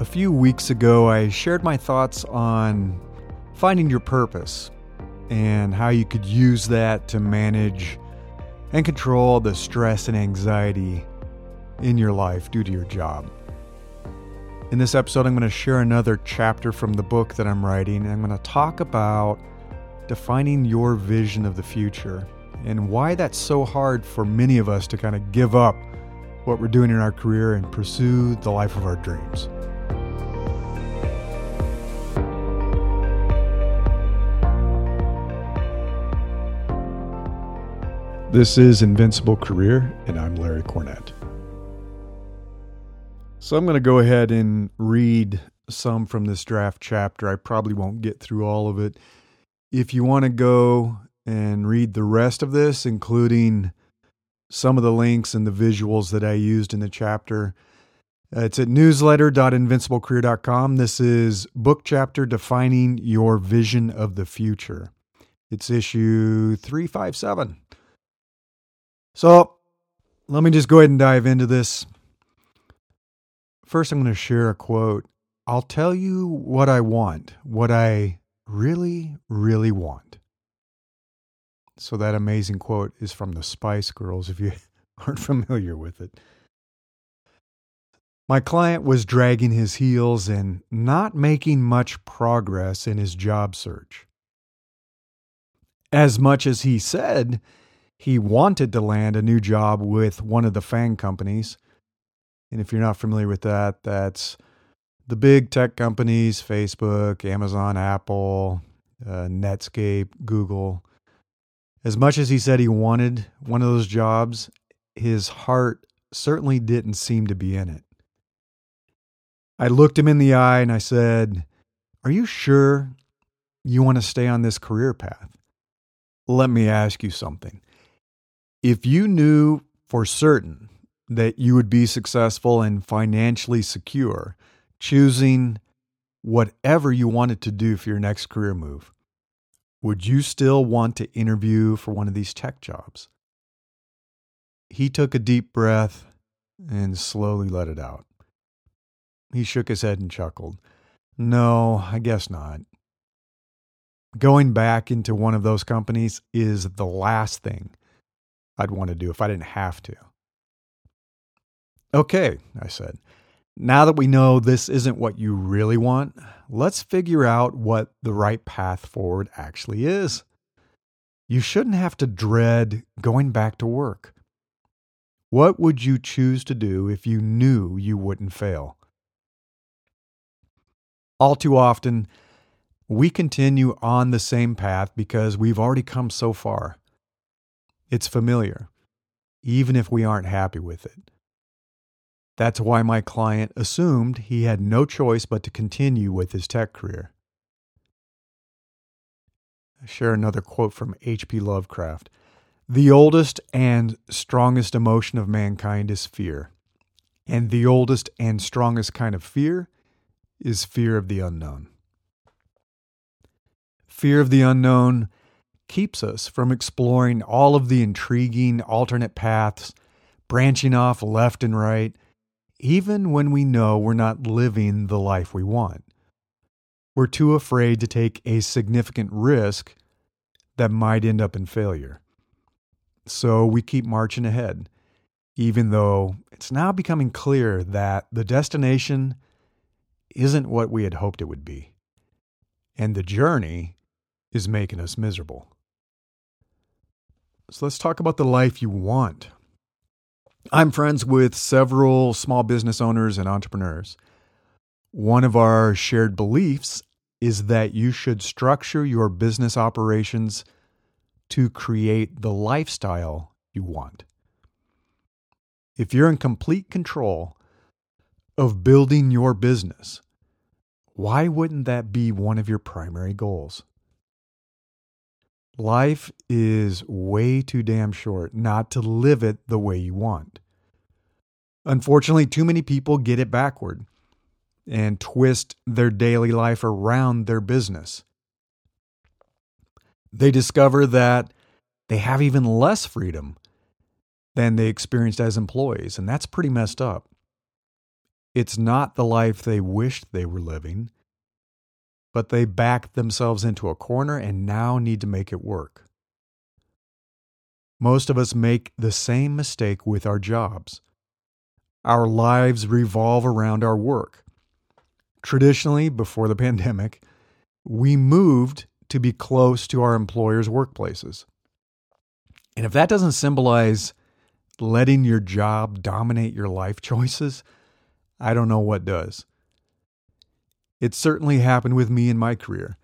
A few weeks ago, I shared my thoughts on finding your purpose and how you could use that to manage and control the stress and anxiety in your life due to your job. In this episode, I'm going to share another chapter from the book that I'm writing. I'm going to talk about defining your vision of the future and why that's so hard for many of us to kind of give up what we're doing in our career and pursue the life of our dreams. This is Invincible Career, and I'm Larry Cornett. So I'm going to go ahead and read some from this draft chapter. I probably won't get through all of it. If you want to go and read the rest of this, including some of the links and the visuals that I used in the chapter, uh, it's at newsletter.invinciblecareer.com. This is book chapter defining your vision of the future. It's issue 357. So let me just go ahead and dive into this. First, I'm going to share a quote. I'll tell you what I want, what I really, really want. So, that amazing quote is from the Spice Girls, if you aren't familiar with it. My client was dragging his heels and not making much progress in his job search. As much as he said he wanted to land a new job with one of the FANG companies. And if you're not familiar with that, that's the big tech companies Facebook, Amazon, Apple, uh, Netscape, Google. As much as he said he wanted one of those jobs, his heart certainly didn't seem to be in it. I looked him in the eye and I said, Are you sure you want to stay on this career path? Let me ask you something if you knew for certain that you would be successful and financially secure, choosing whatever you wanted to do for your next career move, would you still want to interview for one of these tech jobs? He took a deep breath and slowly let it out. He shook his head and chuckled. No, I guess not. Going back into one of those companies is the last thing I'd want to do if I didn't have to. Okay, I said. Now that we know this isn't what you really want, let's figure out what the right path forward actually is. You shouldn't have to dread going back to work. What would you choose to do if you knew you wouldn't fail? All too often, we continue on the same path because we've already come so far. It's familiar, even if we aren't happy with it. That's why my client assumed he had no choice but to continue with his tech career. I share another quote from H.P. Lovecraft The oldest and strongest emotion of mankind is fear, and the oldest and strongest kind of fear is fear of the unknown. Fear of the unknown keeps us from exploring all of the intriguing alternate paths, branching off left and right, even when we know we're not living the life we want. We're too afraid to take a significant risk that might end up in failure. So we keep marching ahead, even though it's now becoming clear that the destination isn't what we had hoped it would be. And the journey is making us miserable. So let's talk about the life you want. I'm friends with several small business owners and entrepreneurs. One of our shared beliefs is that you should structure your business operations to create the lifestyle you want. If you're in complete control of building your business, why wouldn't that be one of your primary goals? Life is way too damn short not to live it the way you want. Unfortunately, too many people get it backward and twist their daily life around their business. They discover that they have even less freedom than they experienced as employees, and that's pretty messed up. It's not the life they wished they were living, but they backed themselves into a corner and now need to make it work. Most of us make the same mistake with our jobs. Our lives revolve around our work. Traditionally, before the pandemic, we moved to be close to our employers' workplaces. And if that doesn't symbolize letting your job dominate your life choices, I don't know what does. It certainly happened with me in my career.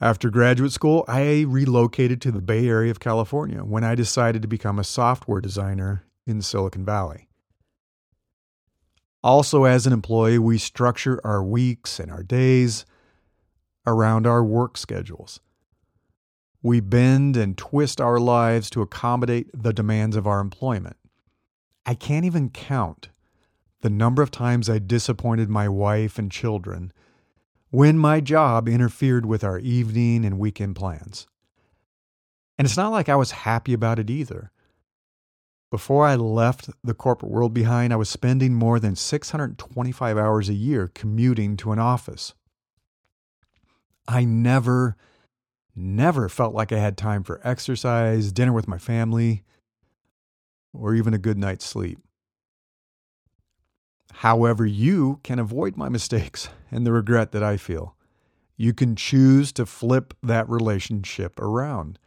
After graduate school, I relocated to the Bay Area of California when I decided to become a software designer in Silicon Valley. Also, as an employee, we structure our weeks and our days around our work schedules. We bend and twist our lives to accommodate the demands of our employment. I can't even count the number of times I disappointed my wife and children when my job interfered with our evening and weekend plans. And it's not like I was happy about it either. Before I left the corporate world behind, I was spending more than 625 hours a year commuting to an office. I never, never felt like I had time for exercise, dinner with my family, or even a good night's sleep. However, you can avoid my mistakes and the regret that I feel. You can choose to flip that relationship around.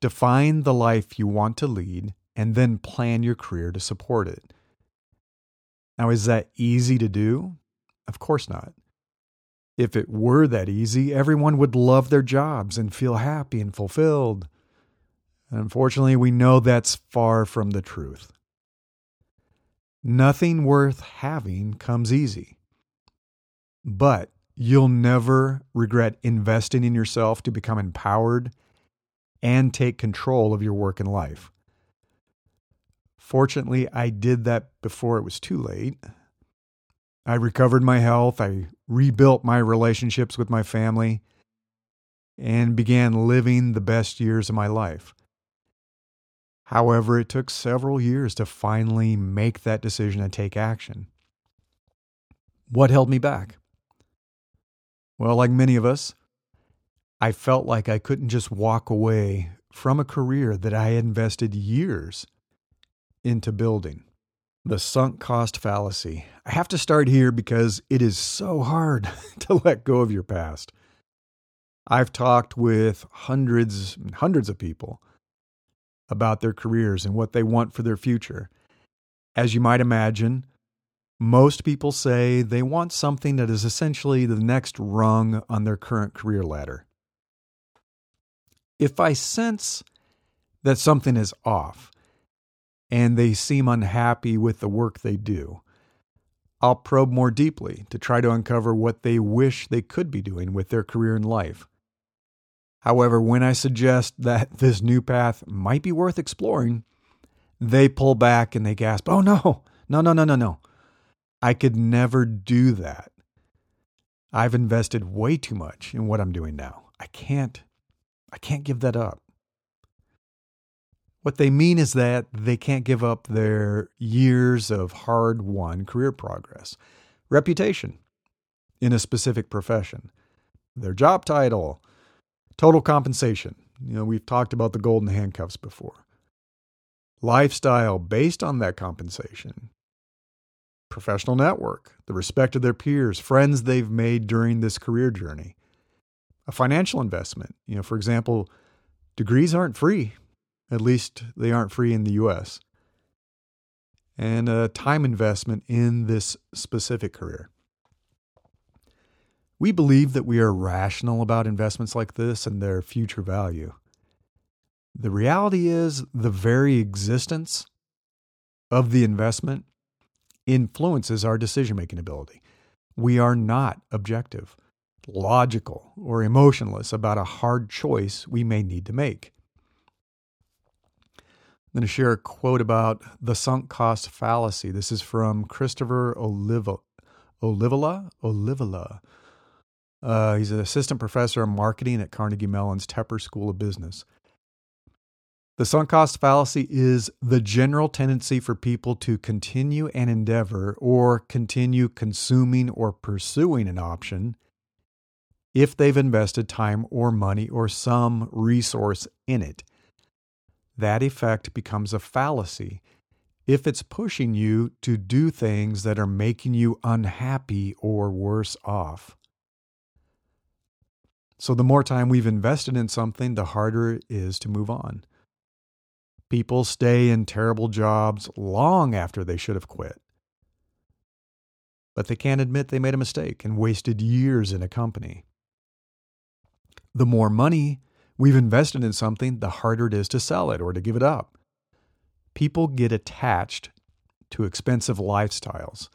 Define the life you want to lead and then plan your career to support it. Now, is that easy to do? Of course not. If it were that easy, everyone would love their jobs and feel happy and fulfilled. Unfortunately, we know that's far from the truth. Nothing worth having comes easy. But you'll never regret investing in yourself to become empowered and take control of your work and life. Fortunately, I did that before it was too late. I recovered my health, I rebuilt my relationships with my family, and began living the best years of my life. However, it took several years to finally make that decision and take action. What held me back? Well, like many of us, I felt like I couldn't just walk away from a career that I had invested years into building. The sunk cost fallacy. I have to start here because it is so hard to let go of your past. I've talked with hundreds and hundreds of people about their careers and what they want for their future. As you might imagine, most people say they want something that is essentially the next rung on their current career ladder. If I sense that something is off, and they seem unhappy with the work they do. I'll probe more deeply to try to uncover what they wish they could be doing with their career in life. However, when I suggest that this new path might be worth exploring, they pull back and they gasp, Oh, no, no, no, no, no, no. I could never do that. I've invested way too much in what I'm doing now. I can't, I can't give that up. What they mean is that they can't give up their years of hard won career progress, reputation in a specific profession, their job title, total compensation. You know, we've talked about the golden handcuffs before. Lifestyle based on that compensation, professional network, the respect of their peers, friends they've made during this career journey, a financial investment. You know, for example, degrees aren't free. At least they aren't free in the US. And a time investment in this specific career. We believe that we are rational about investments like this and their future value. The reality is, the very existence of the investment influences our decision making ability. We are not objective, logical, or emotionless about a hard choice we may need to make. I'm going to share a quote about the sunk cost fallacy. This is from Christopher Oliva, Olivola. Olivola. Uh, he's an assistant professor of marketing at Carnegie Mellon's Tepper School of Business. The sunk cost fallacy is the general tendency for people to continue an endeavor or continue consuming or pursuing an option if they've invested time or money or some resource in it. That effect becomes a fallacy if it's pushing you to do things that are making you unhappy or worse off. So, the more time we've invested in something, the harder it is to move on. People stay in terrible jobs long after they should have quit. But they can't admit they made a mistake and wasted years in a company. The more money we've invested in something, the harder it is to sell it or to give it up. People get attached to expensive lifestyles,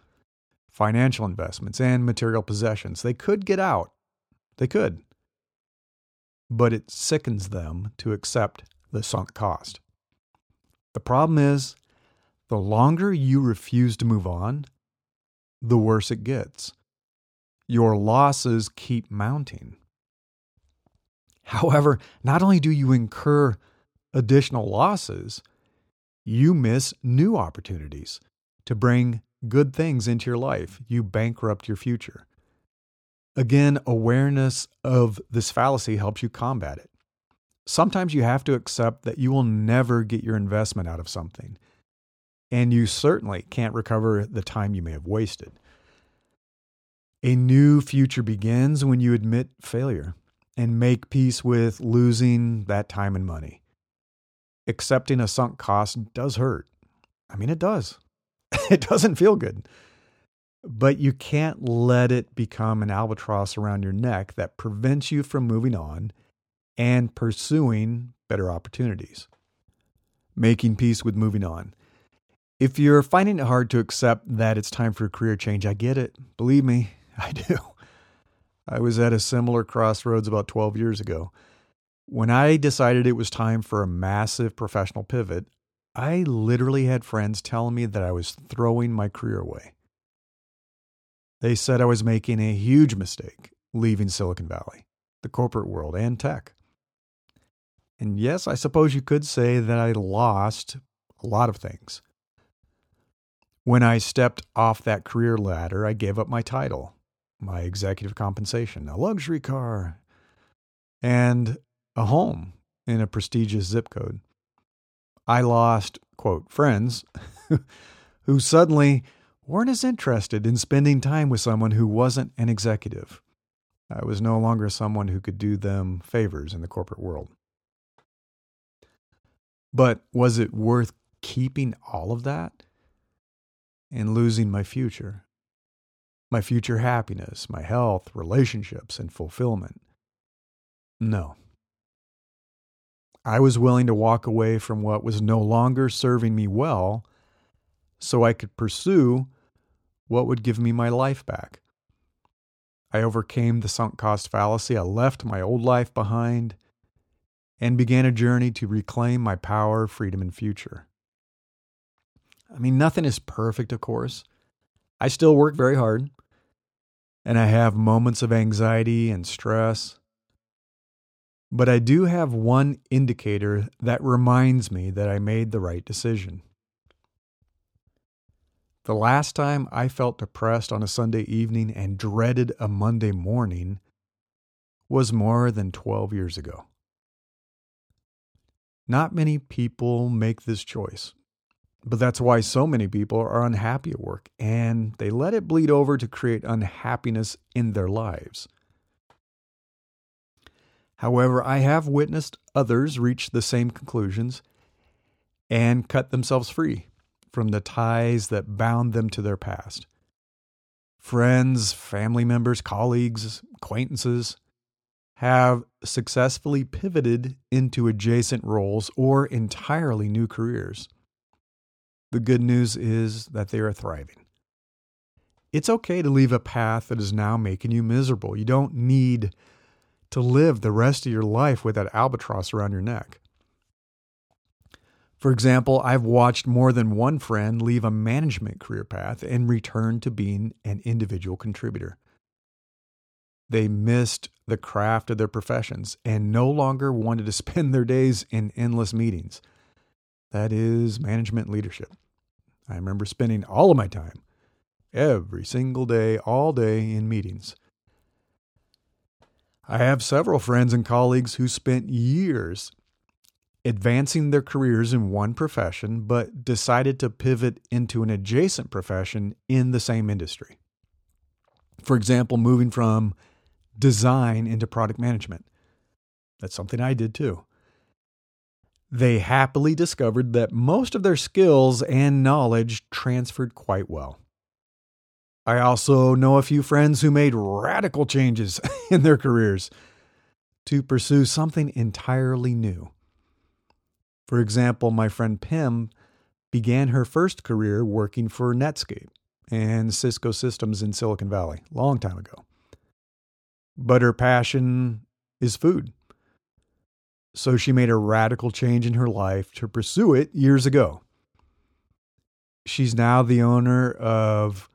financial investments, and material possessions. They could get out. They could. But it sickens them to accept the sunk cost. The problem is, the longer you refuse to move on, the worse it gets. Your losses keep mounting. However, not only do you incur additional losses, you miss new opportunities to bring good things into your life. You bankrupt your future. Again, awareness of this fallacy helps you combat it. Sometimes you have to accept that you will never get your investment out of something, and you certainly can't recover the time you may have wasted. A new future begins when you admit failure and make peace with losing that time and money. Accepting a sunk cost does hurt. I mean, it does. it doesn't feel good. But you can't let it become an albatross around your neck that prevents you from moving on and pursuing better opportunities. Making peace with moving on. If you're finding it hard to accept that it's time for a career change, I get it. Believe me, I do. I was at a similar crossroads about 12 years ago. When I decided it was time for a massive professional pivot, I literally had friends telling me that I was throwing my career away. They said I was making a huge mistake leaving Silicon Valley, the corporate world, and tech. And yes, I suppose you could say that I lost a lot of things. When I stepped off that career ladder, I gave up my title, my executive compensation, a luxury car, and a home in a prestigious zip code. I lost, quote, friends who suddenly weren't as interested in spending time with someone who wasn't an executive. I was no longer someone who could do them favors in the corporate world. But was it worth keeping all of that and losing my future? My future happiness, my health, relationships, and fulfillment? No. I was willing to walk away from what was no longer serving me well so I could pursue what would give me my life back. I overcame the sunk cost fallacy. I left my old life behind and began a journey to reclaim my power, freedom, and future. I mean, nothing is perfect, of course. I still work very hard, and I have moments of anxiety and stress. But I do have one indicator that reminds me that I made the right decision. The last time I felt depressed on a Sunday evening and dreaded a Monday morning was more than 12 years ago. Not many people make this choice. But that's why so many people are unhappy at work and they let it bleed over to create unhappiness in their lives. However, I have witnessed others reach the same conclusions and cut themselves free from the ties that bound them to their past. Friends, family members, colleagues, acquaintances have successfully pivoted into adjacent roles or entirely new careers. The good news is that they are thriving. It's okay to leave a path that is now making you miserable. You don't need to live the rest of your life with that albatross around your neck. For example, I've watched more than one friend leave a management career path and return to being an individual contributor. They missed the craft of their professions and no longer wanted to spend their days in endless meetings. That is management leadership. I remember spending all of my time, every single day, all day in meetings. I have several friends and colleagues who spent years advancing their careers in one profession, but decided to pivot into an adjacent profession in the same industry. For example, moving from design into product management. That's something I did too. They happily discovered that most of their skills and knowledge transferred quite well. I also know a few friends who made radical changes in their careers to pursue something entirely new. For example, my friend Pim began her first career working for Netscape and Cisco Systems in Silicon Valley, long time ago. But her passion is food. So she made a radical change in her life to pursue it years ago. She's now the owner of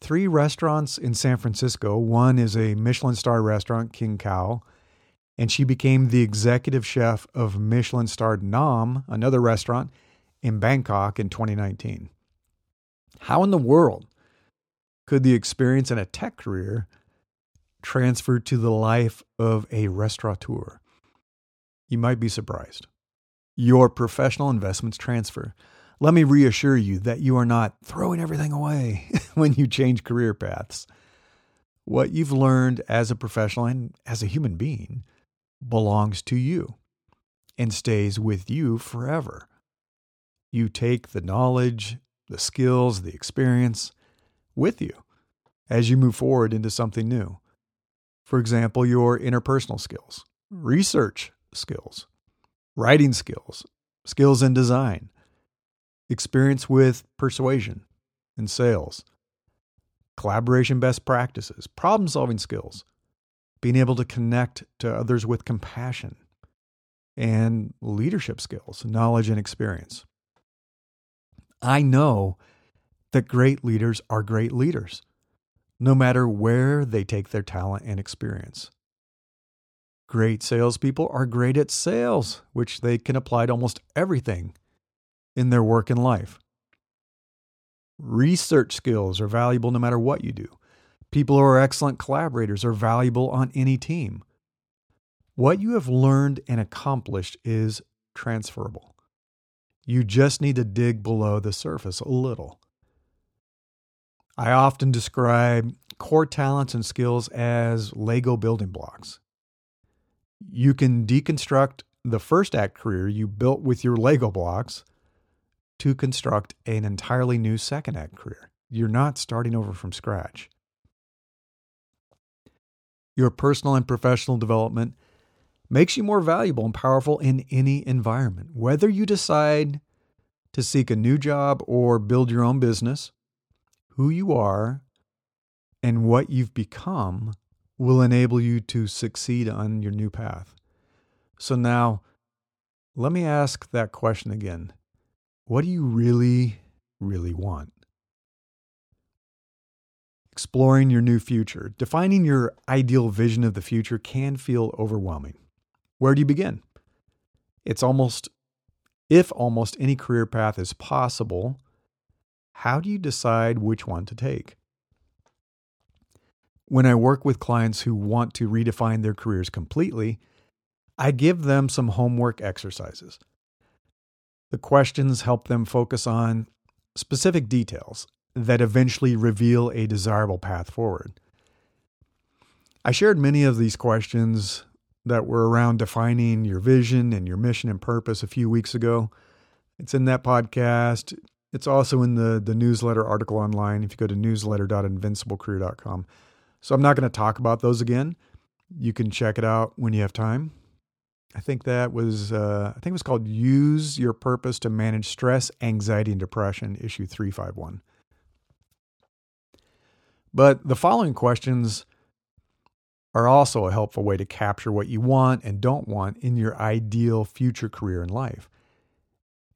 three restaurants in San Francisco. One is a Michelin star restaurant, Kin Khao, and she became the executive chef of Michelin starred Nahm, another restaurant in Bangkok in 2019. How in the world could the experience in a tech career transfer to the life of a restaurateur? You might be surprised. Your professional investments transfer. Let me reassure you that you are not throwing everything away when you change career paths. What you've learned as a professional and as a human being belongs to you and stays with you forever. You take the knowledge, the skills, the experience with you as you move forward into something new. For example, your interpersonal skills, research skills, writing skills, skills in design, experience with persuasion and sales, collaboration best practices, problem solving skills, being able to connect to others with compassion, and leadership skills, knowledge, and experience. I know that great leaders are great leaders, no matter where they take their talent and experience. Great salespeople are great at sales, which they can apply to almost everything in their work and life. Research skills are valuable no matter what you do. People who are excellent collaborators are valuable on any team. What you have learned and accomplished is transferable. You just need to dig below the surface a little. I often describe core talents and skills as Lego building blocks. You can deconstruct the first act career you built with your Lego blocks to construct an entirely new second act career. You're not starting over from scratch. Your personal and professional development makes you more valuable and powerful in any environment. Whether you decide to seek a new job or build your own business, who you are and what you've become will enable you to succeed on your new path. So now, let me ask that question again. What do you really, really want? Exploring your new future. Defining your ideal vision of the future can feel overwhelming. Where do you begin? It's almost, if almost any career path is possible, how do you decide which one to take? When I work with clients who want to redefine their careers completely, I give them some homework exercises. The questions help them focus on specific details that eventually reveal a desirable path forward. I shared many of these questions that were around defining your vision and your mission and purpose a few weeks ago. It's in that podcast. It's also in the, the newsletter article online if you go to newsletter.invinciblecareer.com. So I'm not going to talk about those again. You can check it out when you have time. I think that was uh, I think it was called "Use Your Purpose to Manage Stress, Anxiety, and Depression," issue three five one. But the following questions are also a helpful way to capture what you want and don't want in your ideal future career and life.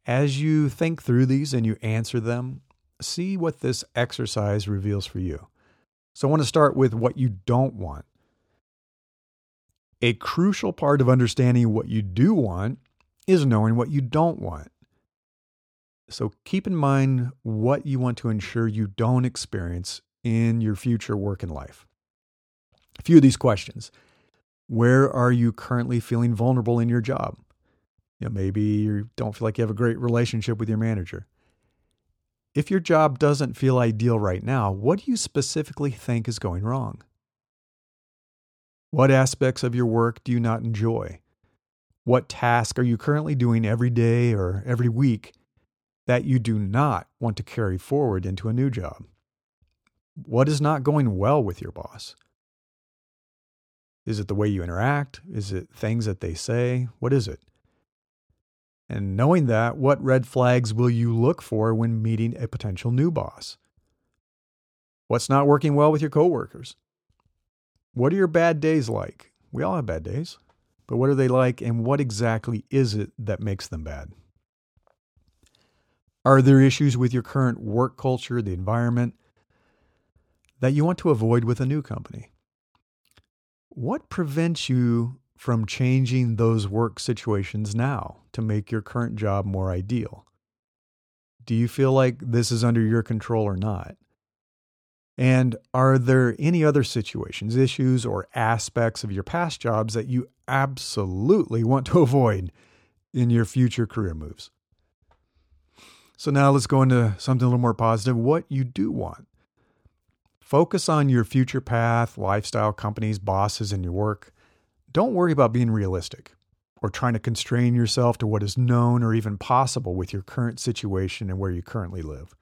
As you think through these and you answer them, see what this exercise reveals for you. So I want to start with what you don't want. A crucial part of understanding what you do want is knowing what you don't want. So keep in mind what you want to ensure you don't experience in your future work and life. A few of these questions. Where are you currently feeling vulnerable in your job? You know, maybe you don't feel like you have a great relationship with your manager. If your job doesn't feel ideal right now, what do you specifically think is going wrong? What aspects of your work do you not enjoy? What task are you currently doing every day or every week that you do not want to carry forward into a new job? What is not going well with your boss? Is it the way you interact? Is it things that they say? What is it? And knowing that, what red flags will you look for when meeting a potential new boss? What's not working well with your coworkers? What are your bad days like? We all have bad days, but what are they like and what exactly is it that makes them bad? Are there issues with your current work culture, the environment, that you want to avoid with a new company? What prevents you from changing those work situations now to make your current job more ideal? Do you feel like this is under your control or not? And are there any other situations, issues, or aspects of your past jobs that you absolutely want to avoid in your future career moves? So now let's go into something a little more positive what you do want. Focus on your future path, lifestyle, companies, bosses, and your work. Don't worry about being realistic or trying to constrain yourself to what is known or even possible with your current situation and where you currently live.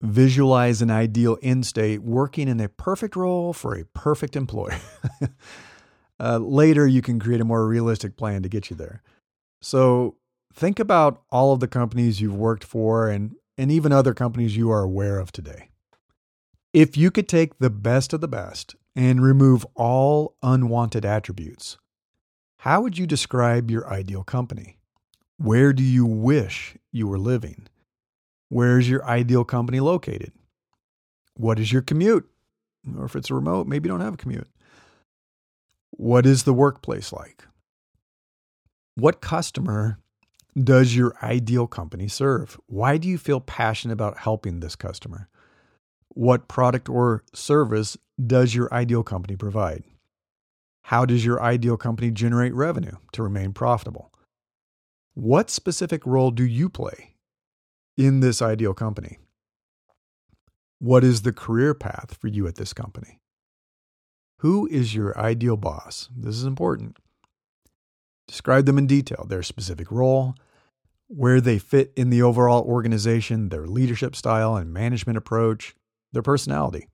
Visualize an ideal end state working in a perfect role for a perfect employer. uh, later, you can create a more realistic plan to get you there. So, think about all of the companies you've worked for and, and even other companies you are aware of today. If you could take the best of the best and remove all unwanted attributes, how would you describe your ideal company? Where do you wish you were living? Where is your ideal company located? What is your commute? Or if it's remote, maybe you don't have a commute. What is the workplace like? What customer does your ideal company serve? Why do you feel passionate about helping this customer? What product or service does your ideal company provide? How does your ideal company generate revenue to remain profitable? What specific role do you play in this ideal company? What is the career path for you at this company? Who is your ideal boss? This is important. Describe them in detail their specific role, where they fit in the overall organization, their leadership style and management approach, their personality,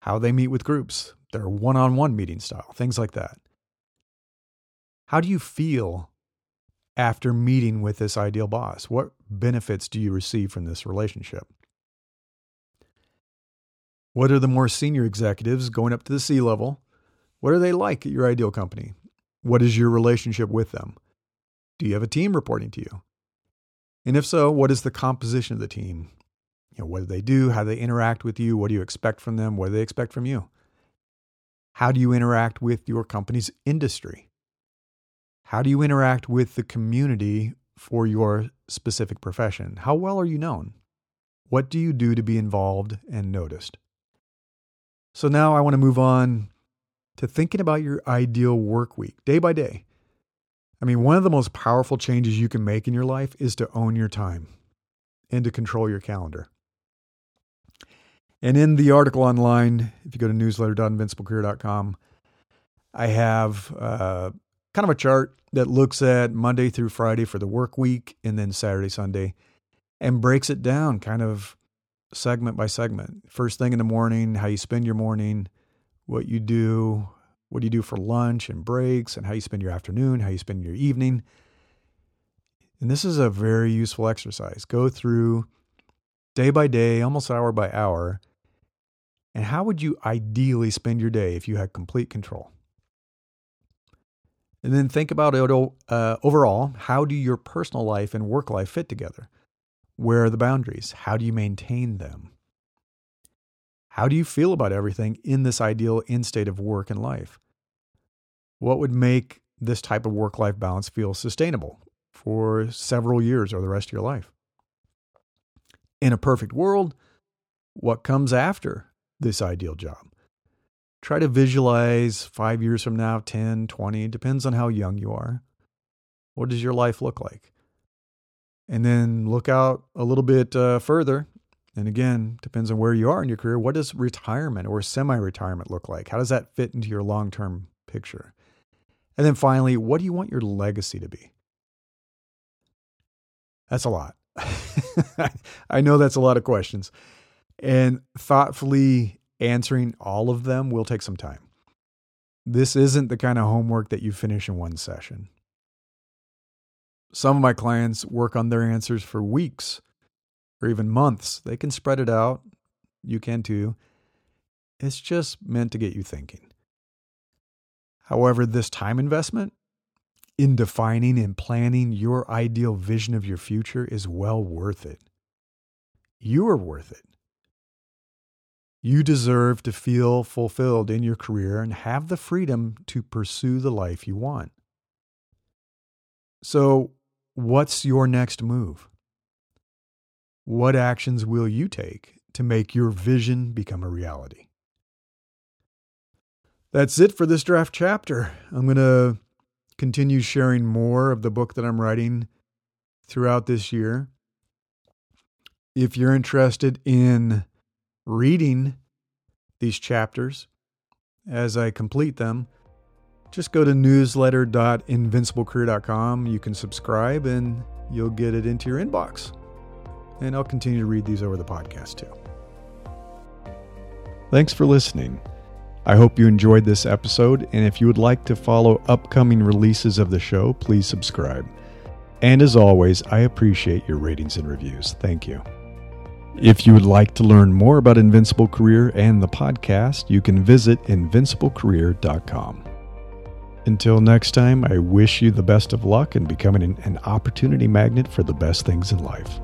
how they meet with groups, their one on one meeting style, things like that. How do you feel after meeting with this ideal boss? What benefits do you receive from this relationship? What are the more senior executives going up to the C level? What are they like at your ideal company? What is your relationship with them? Do you have a team reporting to you? And if so, what is the composition of the team? You know, what do they do? How do they interact with you? What do you expect from them? What do they expect from you? How do you interact with your company's industry? How do you interact with the community for your specific profession? How well are you known? What do you do to be involved and noticed? So now I want to move on to thinking about your ideal work week day by day. I mean, one of the most powerful changes you can make in your life is to own your time and to control your calendar. And in the article online, if you go to newsletter.invinciblecareer.com, I have uh, kind of a chart that looks at Monday through Friday for the work week and then Saturday, Sunday, and breaks it down kind of segment by segment. First thing in the morning, how you spend your morning, what you do, what do you do for lunch and breaks, and how you spend your afternoon, how you spend your evening. And this is a very useful exercise. Go through day by day, almost hour by hour, and how would you ideally spend your day if you had complete control? And then think about it uh, overall. How do your personal life and work life fit together? Where are the boundaries? How do you maintain them? How do you feel about everything in this ideal end state of work and life? What would make this type of work life balance feel sustainable for several years or the rest of your life? In a perfect world, what comes after this ideal job? Try to visualize five years from now, 10, 20, depends on how young you are. What does your life look like? And then look out a little bit uh, further. And again, depends on where you are in your career. What does retirement or semi retirement look like? How does that fit into your long term picture? And then finally, what do you want your legacy to be? That's a lot. I know that's a lot of questions. And thoughtfully answering all of them will take some time. This isn't the kind of homework that you finish in one session. Some of my clients work on their answers for weeks or even months. They can spread it out. You can too. It's just meant to get you thinking. However, this time investment in defining and planning your ideal vision of your future is well worth it. You are worth it. You deserve to feel fulfilled in your career and have the freedom to pursue the life you want. So, what's your next move? What actions will you take to make your vision become a reality? That's it for this draft chapter. I'm going to continue sharing more of the book that I'm writing throughout this year. If you're interested in reading these chapters as I complete them, just go to newsletter.invinciblecareer.com. You can subscribe and you'll get it into your inbox. And I'll continue to read these over the podcast too. Thanks for listening. I hope you enjoyed this episode, and if you would like to follow upcoming releases of the show, please subscribe. And as always, I appreciate your ratings and reviews. Thank you. If you would like to learn more about Invincible Career and the podcast, you can visit invinciblecareer.com. Until next time, I wish you the best of luck in becoming an, opportunity magnet for the best things in life.